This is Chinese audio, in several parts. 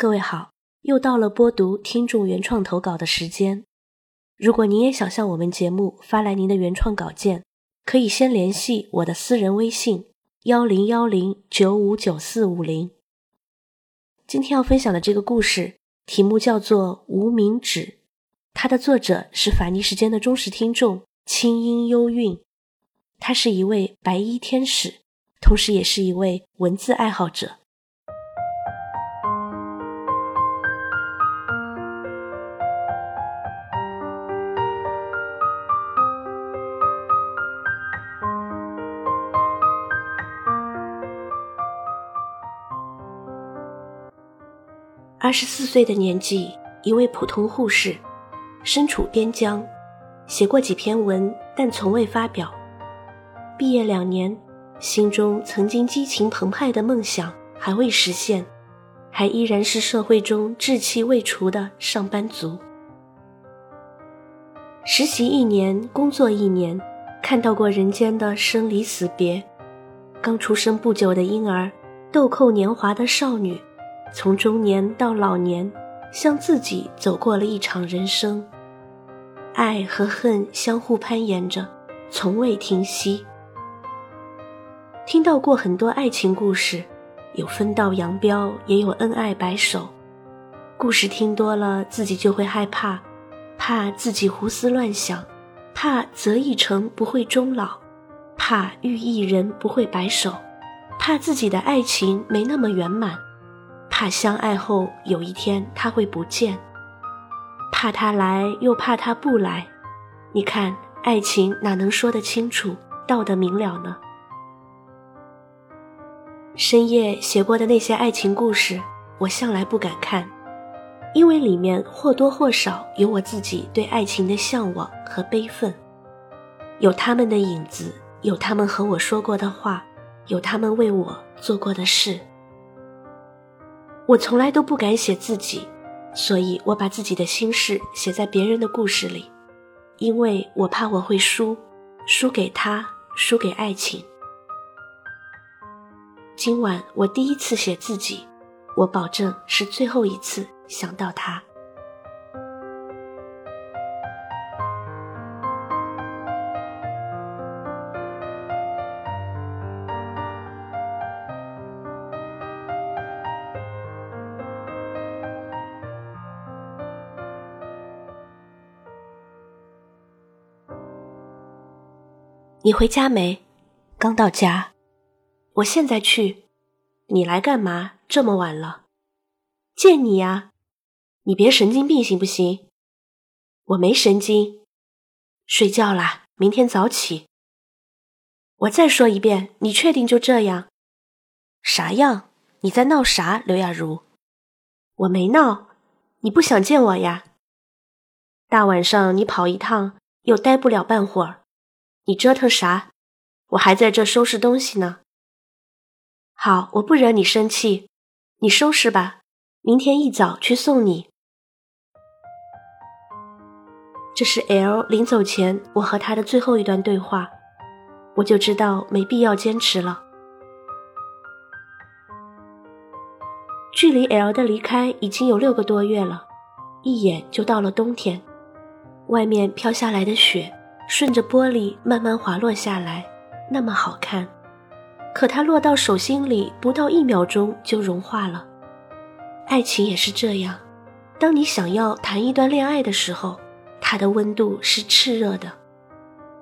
各位好，又到了播读听众原创投稿的时间。如果您也想向我们节目发来您的原创稿件，可以先联系我的私人微信幺零幺零九五九四五零。今天要分享的这个故事题目叫做《无名指》，它的作者是法尼时间的忠实听众清音幽韵，他是一位白衣天使，同时也是一位文字爱好者。二十四岁的年纪，一位普通护士，身处边疆，写过几篇文，但从未发表。毕业两年，心中曾经激情澎湃的梦想还未实现，还依然是社会中稚气未除的上班族。实习一年，工作一年，看到过人间的生离死别，刚出生不久的婴儿，豆蔻年华的少女。从中年到老年，向自己走过了一场人生，爱和恨相互攀岩着，从未停息。听到过很多爱情故事，有分道扬镳，也有恩爱白首。故事听多了，自己就会害怕，怕自己胡思乱想，怕择一城不会终老，怕遇一人不会白首，怕自己的爱情没那么圆满。怕相爱后有一天他会不见，怕他来又怕他不来。你看，爱情哪能说得清楚、道得明了呢？深夜写过的那些爱情故事，我向来不敢看，因为里面或多或少有我自己对爱情的向往和悲愤，有他们的影子，有他们和我说过的话，有他们为我做过的事。我从来都不敢写自己，所以我把自己的心事写在别人的故事里，因为我怕我会输，输给他，输给爱情。今晚我第一次写自己，我保证是最后一次想到他。你回家没？刚到家。我现在去。你来干嘛？这么晚了。见你呀。你别神经病行不行？我没神经。睡觉啦，明天早起。我再说一遍，你确定就这样？啥样？你在闹啥，刘雅茹？我没闹。你不想见我呀？大晚上你跑一趟，又待不了半会儿。你折腾啥？我还在这收拾东西呢。好，我不惹你生气，你收拾吧。明天一早去送你。这是 L 临走前我和他的最后一段对话，我就知道没必要坚持了。距离 L 的离开已经有六个多月了，一眼就到了冬天，外面飘下来的雪。顺着玻璃慢慢滑落下来，那么好看。可它落到手心里，不到一秒钟就融化了。爱情也是这样，当你想要谈一段恋爱的时候，它的温度是炽热的；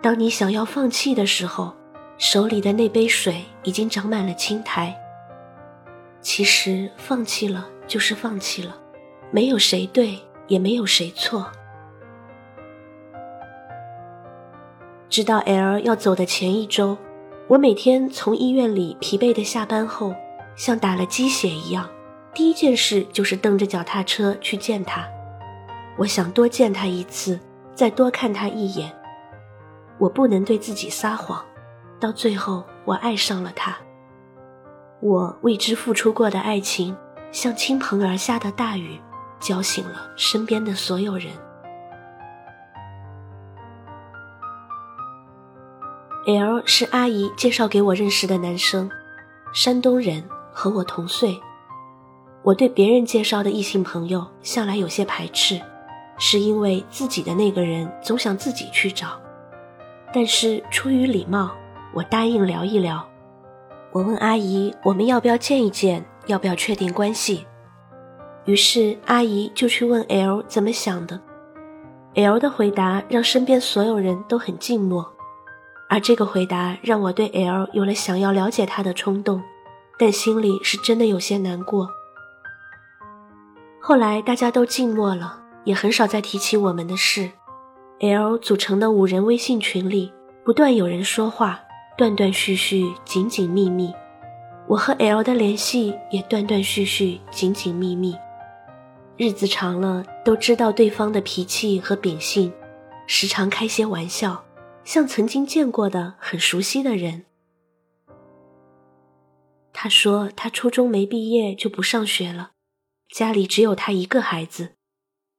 当你想要放弃的时候，手里的那杯水已经长满了青苔。其实放弃了就是放弃了，没有谁对，也没有谁错。直到 L 要走的前一周，我每天从医院里疲惫的下班后，像打了鸡血一样，第一件事就是蹬着脚踏车去见他。我想多见他一次，再多看他一眼。我不能对自己撒谎，到最后我爱上了他。我为之付出过的爱情，像倾盆而下的大雨，浇醒了身边的所有人。L 是阿姨介绍给我认识的男生，山东人，和我同岁。我对别人介绍的异性朋友向来有些排斥，是因为自己的那个人总想自己去找。但是出于礼貌，我答应聊一聊。我问阿姨，我们要不要见一见，要不要确定关系？于是阿姨就去问 L 怎么想的。L 的回答让身边所有人都很静默，而这个回答让我对 L 有了想要了解他的冲动，但心里是真的有些难过。后来大家都静默了，也很少再提起我们的事。L 组成的五人微信群里，不断有人说话，断断续续，紧紧密密。我和 L 的联系也断断续续，紧紧密密。日子长了，都知道对方的脾气和秉性，时常开些玩笑，像曾经见过的很熟悉的人。他说他初中没毕业就不上学了。家里只有他一个孩子，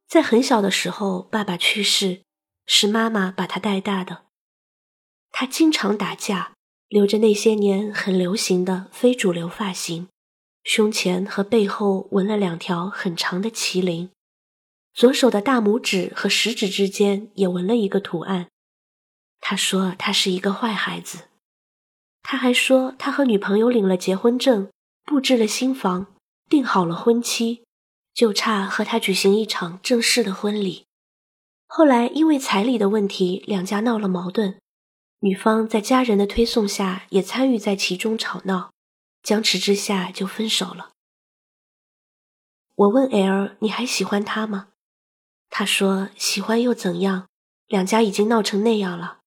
在很小的时候，爸爸去世，是妈妈把他带大的。他经常打架，留着那些年很流行的非主流发型，胸前和背后纹了两条很长的麒麟，左手的大拇指和食指之间也纹了一个图案。他说他是一个坏孩子，他还说他和女朋友领了结婚证，布置了新房。定好了婚期，就差和他举行一场正式的婚礼。后来因为彩礼的问题，两家闹了矛盾，女方在家人的推送下也参与在其中吵闹，僵持之下就分手了。我问 L：“ 你还喜欢他吗？”他说：“喜欢又怎样？两家已经闹成那样了。”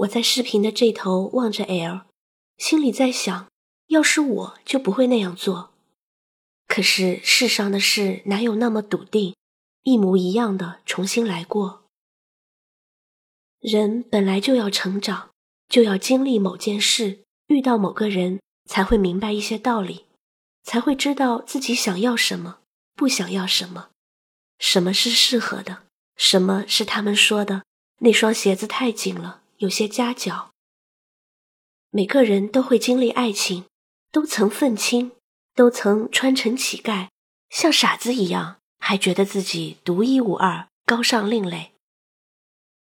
我在视频的这头望着 L，心里在想。要是我就不会那样做，可是世上的事哪有那么笃定，一模一样的重新来过？人本来就要成长，就要经历某件事，遇到某个人，才会明白一些道理，才会知道自己想要什么，不想要什么，什么是适合的，什么是他们说的那双鞋子太紧了，有些夹角。每个人都会经历爱情。都曾愤青，都曾穿成乞丐，像傻子一样，还觉得自己独一无二、高尚另类。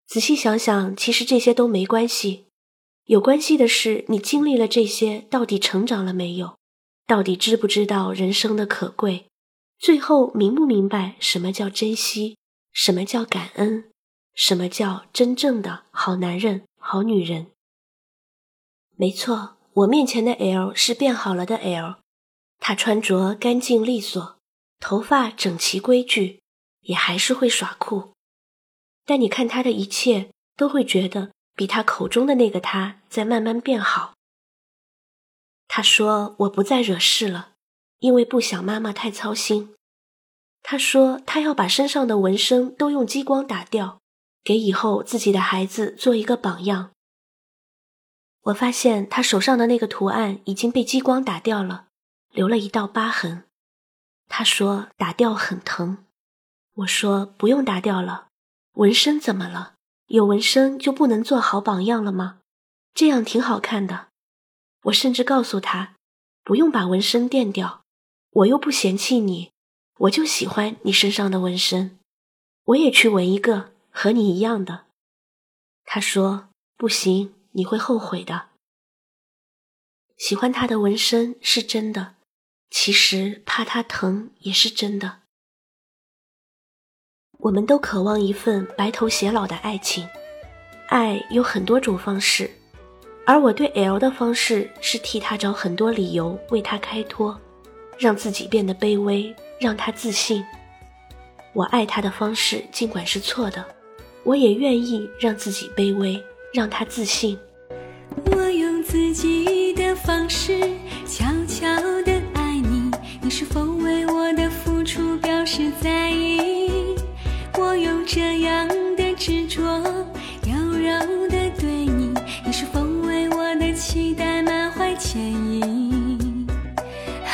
仔细想想，其实这些都没关系，有关系的是你经历了这些，到底成长了没有？到底知不知道人生的可贵？最后明不明白什么叫珍惜？什么叫感恩？什么叫真正的好男人、好女人？没错。我面前的 L 是变好了的 L，他穿着干净利索，头发整齐规矩，也还是会耍酷。但你看他的一切，都会觉得比他口中的那个他在慢慢变好。他说：“我不再惹事了，因为不想妈妈太操心。”他说：“他要把身上的纹身都用激光打掉，给以后自己的孩子做一个榜样。”我发现他手上的那个图案已经被激光打掉了，留了一道疤痕。他说打掉很疼，我说不用打掉了。纹身怎么了？有纹身就不能做好榜样了吗？这样挺好看的。我甚至告诉他，不用把纹身垫掉，我又不嫌弃你，我就喜欢你身上的纹身，我也去纹一个和你一样的。他说不行。你会后悔的。喜欢他的纹身是真的，其实怕他疼也是真的。我们都渴望一份白头偕老的爱情，爱有很多种方式，而我对 L 的方式是替他找很多理由，为他开脱，让自己变得卑微，让他自信。我爱他的方式尽管是错的，我也愿意让自己卑微。让他自信。我用自己的方式悄悄地爱你，你是否为我的付出表示在意？我用这样的执着柔柔地对你，你是否为我的期待满怀歉意？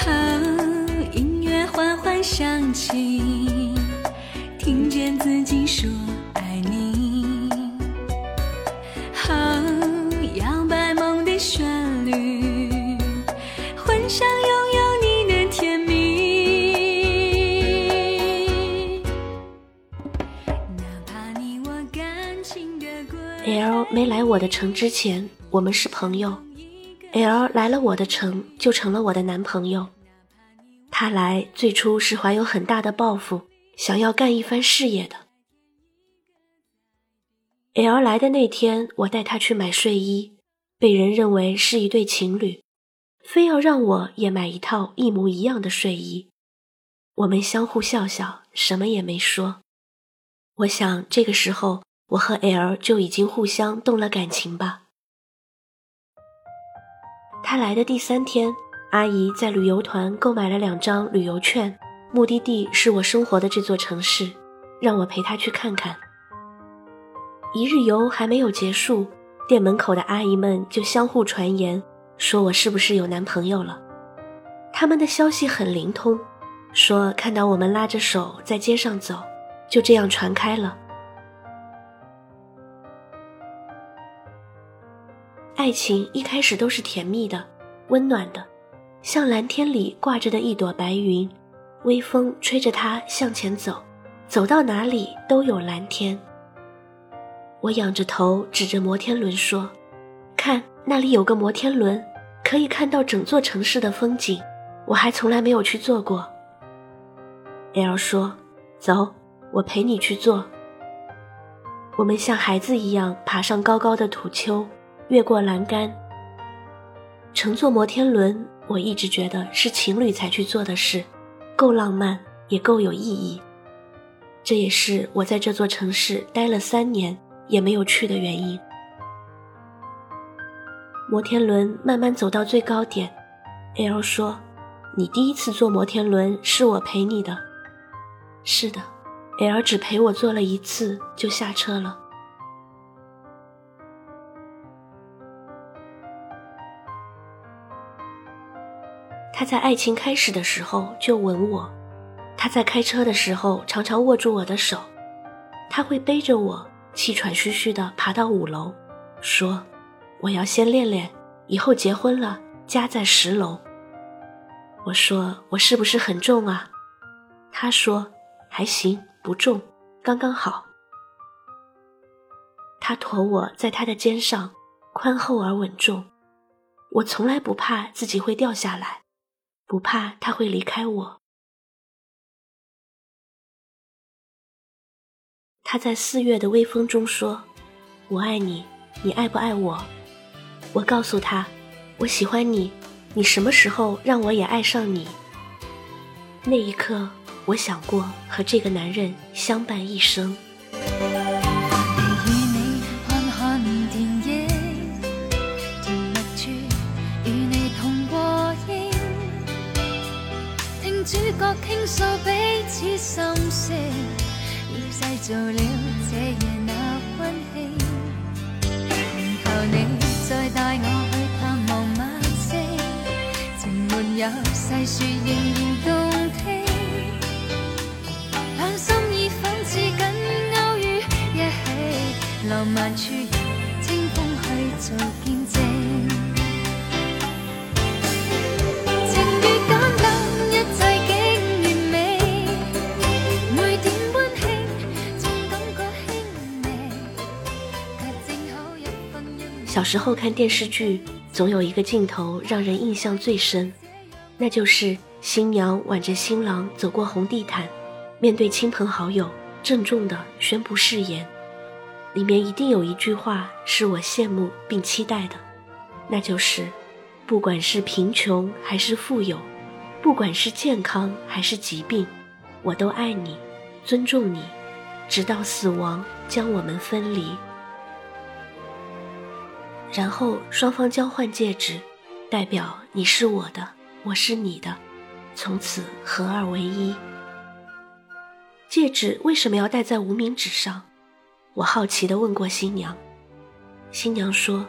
哦，音乐缓缓响起，的城之前，我们是朋友；L 来了我的城，就成了我的男朋友。他来最初是怀有很大的抱负，想要干一番事业的。L 来的那天，我带他去买睡衣，被人认为是一对情侣，非要让我也买一套一模一样的睡衣。我们相互笑笑，什么也没说。我想这个时候，我和 L 就已经互相动了感情吧。他来的第三天，阿姨在旅游团购买了两张旅游券，目的地是我生活的这座城市，让我陪她去看看。一日游还没有结束，店门口的阿姨们就相互传言，说我是不是有男朋友了。他们的消息很灵通，说看到我们拉着手在街上走。就这样传开了。爱情一开始都是甜蜜的、温暖的，像蓝天里挂着的一朵白云，微风吹着它向前走，走到哪里都有蓝天。我仰着头指着摩天轮说：“看，那里有个摩天轮，可以看到整座城市的风景，我还从来没有去坐过。”L 说：“走。”我陪你去做。我们像孩子一样爬上高高的土丘，越过栏杆，乘坐摩天轮。我一直觉得是情侣才去做的事，够浪漫，也够有意义。这也是我在这座城市待了三年也没有去的原因。摩天轮慢慢走到最高点，L 说：“你第一次坐摩天轮是我陪你的。”是的。L 只陪我坐了一次就下车了。他在爱情开始的时候就吻我，他在开车的时候常常握住我的手，他会背着我气喘吁吁的爬到五楼，说：“我要先练练，以后结婚了家在十楼。”我说：“我是不是很重啊？”他说：“还行。”不重，刚刚好。他驮我在他的肩上，宽厚而稳重。我从来不怕自己会掉下来，不怕他会离开我。他在四月的微风中说：“我爱你，你爱不爱我？”我告诉他：“我喜欢你，你什么时候让我也爱上你？”那一刻。我想过和这个男人相伴一生。觉倾诉彼此心声，已制造了这夜那温馨。然后你再带我去探望晚星，情没有细说，仍然动听。两心已仿似紧勾于一起，浪漫处清风去做见证。小时候看电视剧，总有一个镜头让人印象最深，那就是新娘挽着新郎走过红地毯，面对亲朋好友，郑重地宣布誓言。里面一定有一句话是我羡慕并期待的，那就是：不管是贫穷还是富有，不管是健康还是疾病，我都爱你，尊重你，直到死亡将我们分离。然后双方交换戒指，代表你是我的，我是你的，从此合二为一。戒指为什么要戴在无名指上？我好奇地问过新娘，新娘说：“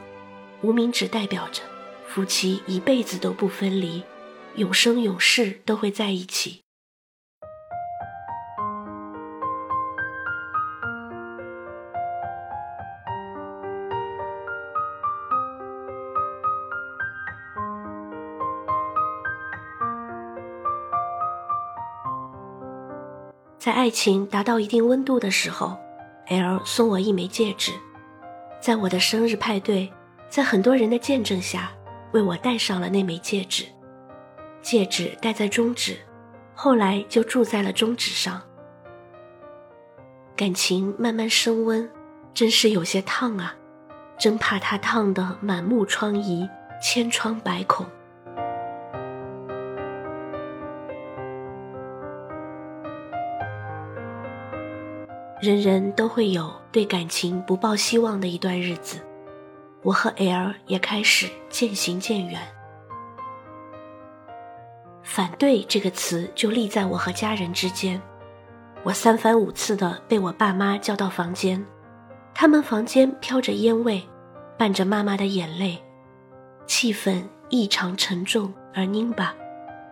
无名指代表着夫妻一辈子都不分离，永生永世都会在一起。”在爱情达到一定温度的时候。L 送我一枚戒指，在我的生日派对，在很多人的见证下，为我戴上了那枚戒指。戒指戴在中指，后来就住在了中指上。感情慢慢升温，真是有些烫啊，真怕它烫得满目疮痍，千疮百孔。人人都会有对感情不抱希望的一段日子，我和 L 也开始渐行渐远。反对这个词就立在我和家人之间，我三番五次的被我爸妈叫到房间，他们房间飘着烟味，伴着妈妈的眼泪，气氛异常沉重而拧巴，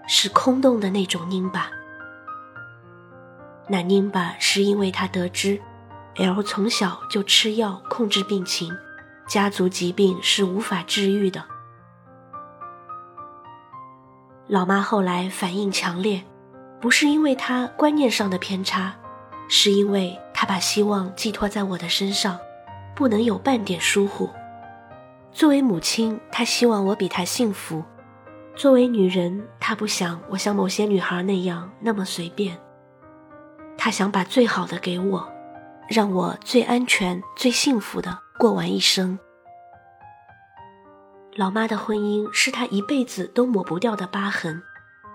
是空洞的那种拧巴。那宁巴是因为他得知，L 从小就吃药控制病情，家族疾病是无法治愈的。老妈后来反应强烈，不是因为她观念上的偏差，是因为她把希望寄托在我的身上，不能有半点疏忽。作为母亲，她希望我比她幸福；作为女人，她不想我像某些女孩那样那么随便。他想把最好的给我，让我最安全、最幸福的过完一生。老妈的婚姻是他一辈子都抹不掉的疤痕，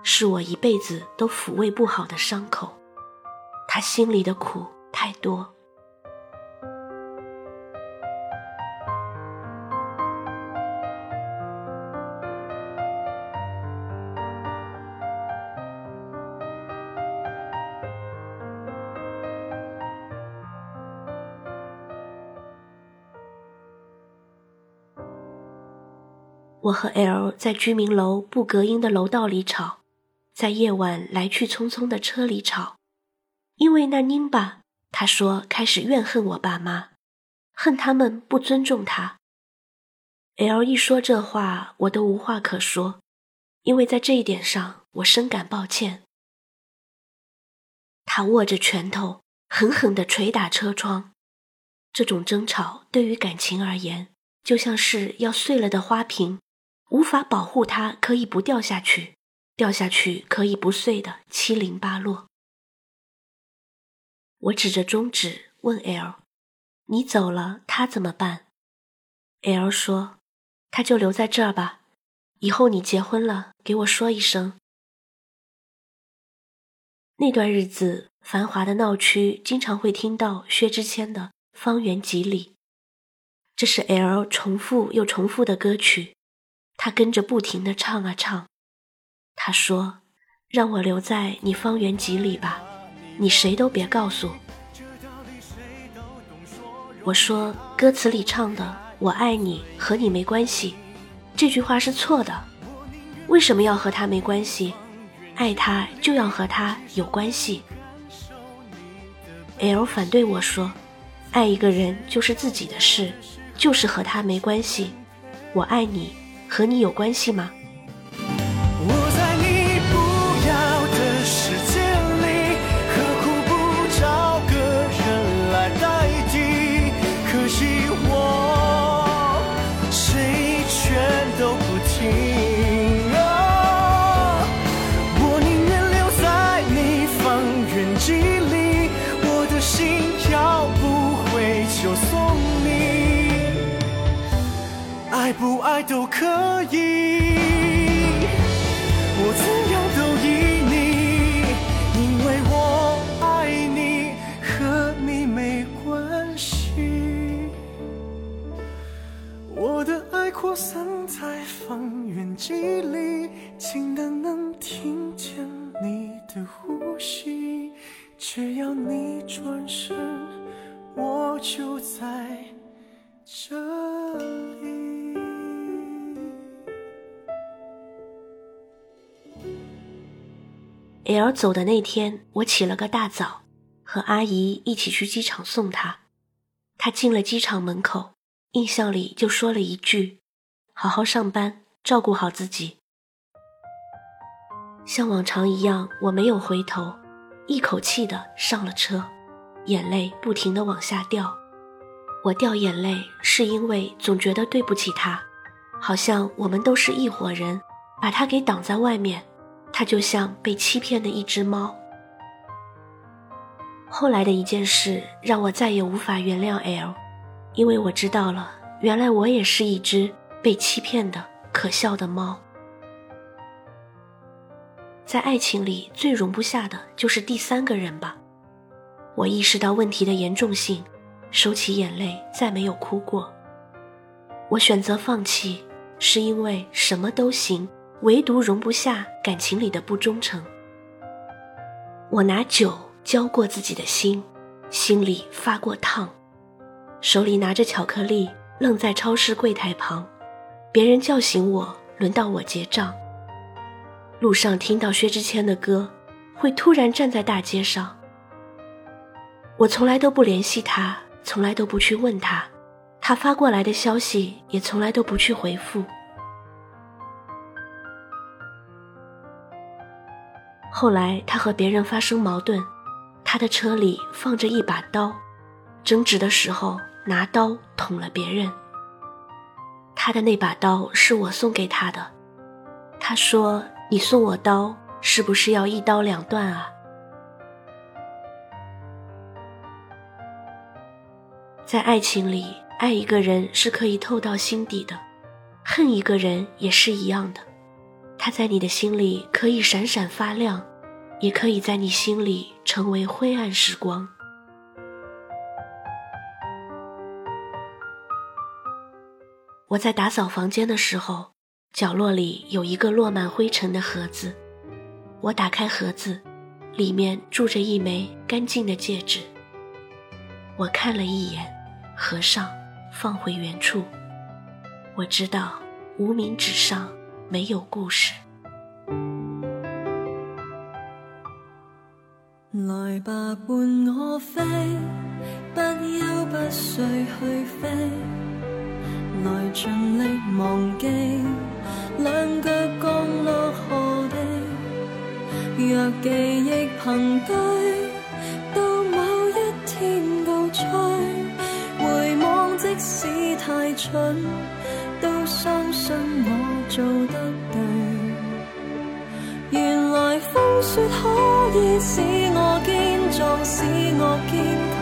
是我一辈子都抚慰不好的伤口。他心里的苦太多。我和 L 在居民楼不隔音的楼道里吵，在夜晚来去匆匆的车里吵，因为那宁巴，他说开始怨恨我爸妈，恨他们不尊重他。L 一说这话，我都无话可说，因为在这一点上我深感抱歉。他握着拳头，狠狠地捶打车窗，这种争吵对于感情而言，就像是要碎了的花瓶。无法保护它，可以不掉下去，掉下去可以不碎的七零八落。我指着中指问 L：“ 你走了，他怎么办？”L 说：“他就留在这儿吧，以后你结婚了，给我说一声。”那段日子，繁华的闹区经常会听到薛之谦的《方圆几里》，这是 L 重复又重复的歌曲。他跟着不停地唱啊唱，他说：“让我留在你方圆几里吧，你谁都别告诉。”我说：“歌词里唱的‘我爱你’和你没关系，这句话是错的。为什么要和他没关系？爱他就要和他有关系。”L 反对我说：“爱一个人就是自己的事，就是和他没关系。我爱你。”和你有关系吗？L 走的那天，我起了个大早，和阿姨一起去机场送他。他进了机场门口，印象里就说了一句：“好好上班，照顾好自己。”像往常一样，我没有回头，一口气的上了车，眼泪不停的往下掉。我掉眼泪是因为总觉得对不起他，好像我们都是一伙人，把他给挡在外面，他就像被欺骗的一只猫。后来的一件事让我再也无法原谅 L，因为我知道了，原来我也是一只被欺骗的可笑的猫。在爱情里最容不下的就是第三个人吧。我意识到问题的严重性。收起眼泪，再没有哭过。我选择放弃，是因为什么都行，唯独容不下感情里的不忠诚。我拿酒浇过自己的心，心里发过烫，手里拿着巧克力，愣在超市柜台旁。别人叫醒我，轮到我结账。路上听到薛之谦的歌，会突然站在大街上。我从来都不联系他。从来都不去问他，他发过来的消息也从来都不去回复。后来他和别人发生矛盾，他的车里放着一把刀，争执的时候拿刀捅了别人。他的那把刀是我送给他的，他说：“你送我刀，是不是要一刀两断啊？”在爱情里，爱一个人是可以透到心底的，恨一个人也是一样的。他在你的心里可以闪闪发亮，也可以在你心里成为灰暗时光。我在打扫房间的时候，角落里有一个落满灰尘的盒子，我打开盒子，里面住着一枚干净的戒指。我看了一眼。合上，放回原处。我知道，无名指上没有故事。来吧，伴我飞，不休不睡去飞，来尽力忘记两脚降落何地。若记忆凭据。到某一天告吹。回望，即使太蠢，都相信我做得对。说可以使我坚壮，使我坚强。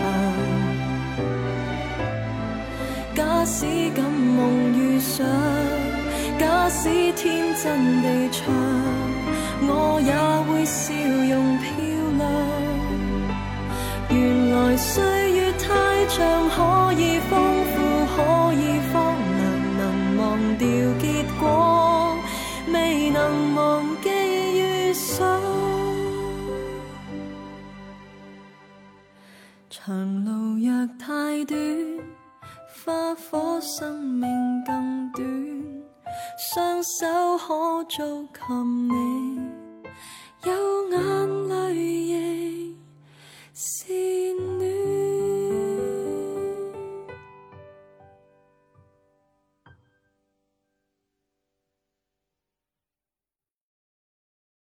假使敢梦遇上，假使天真地唱，我也会笑双手可做琴你。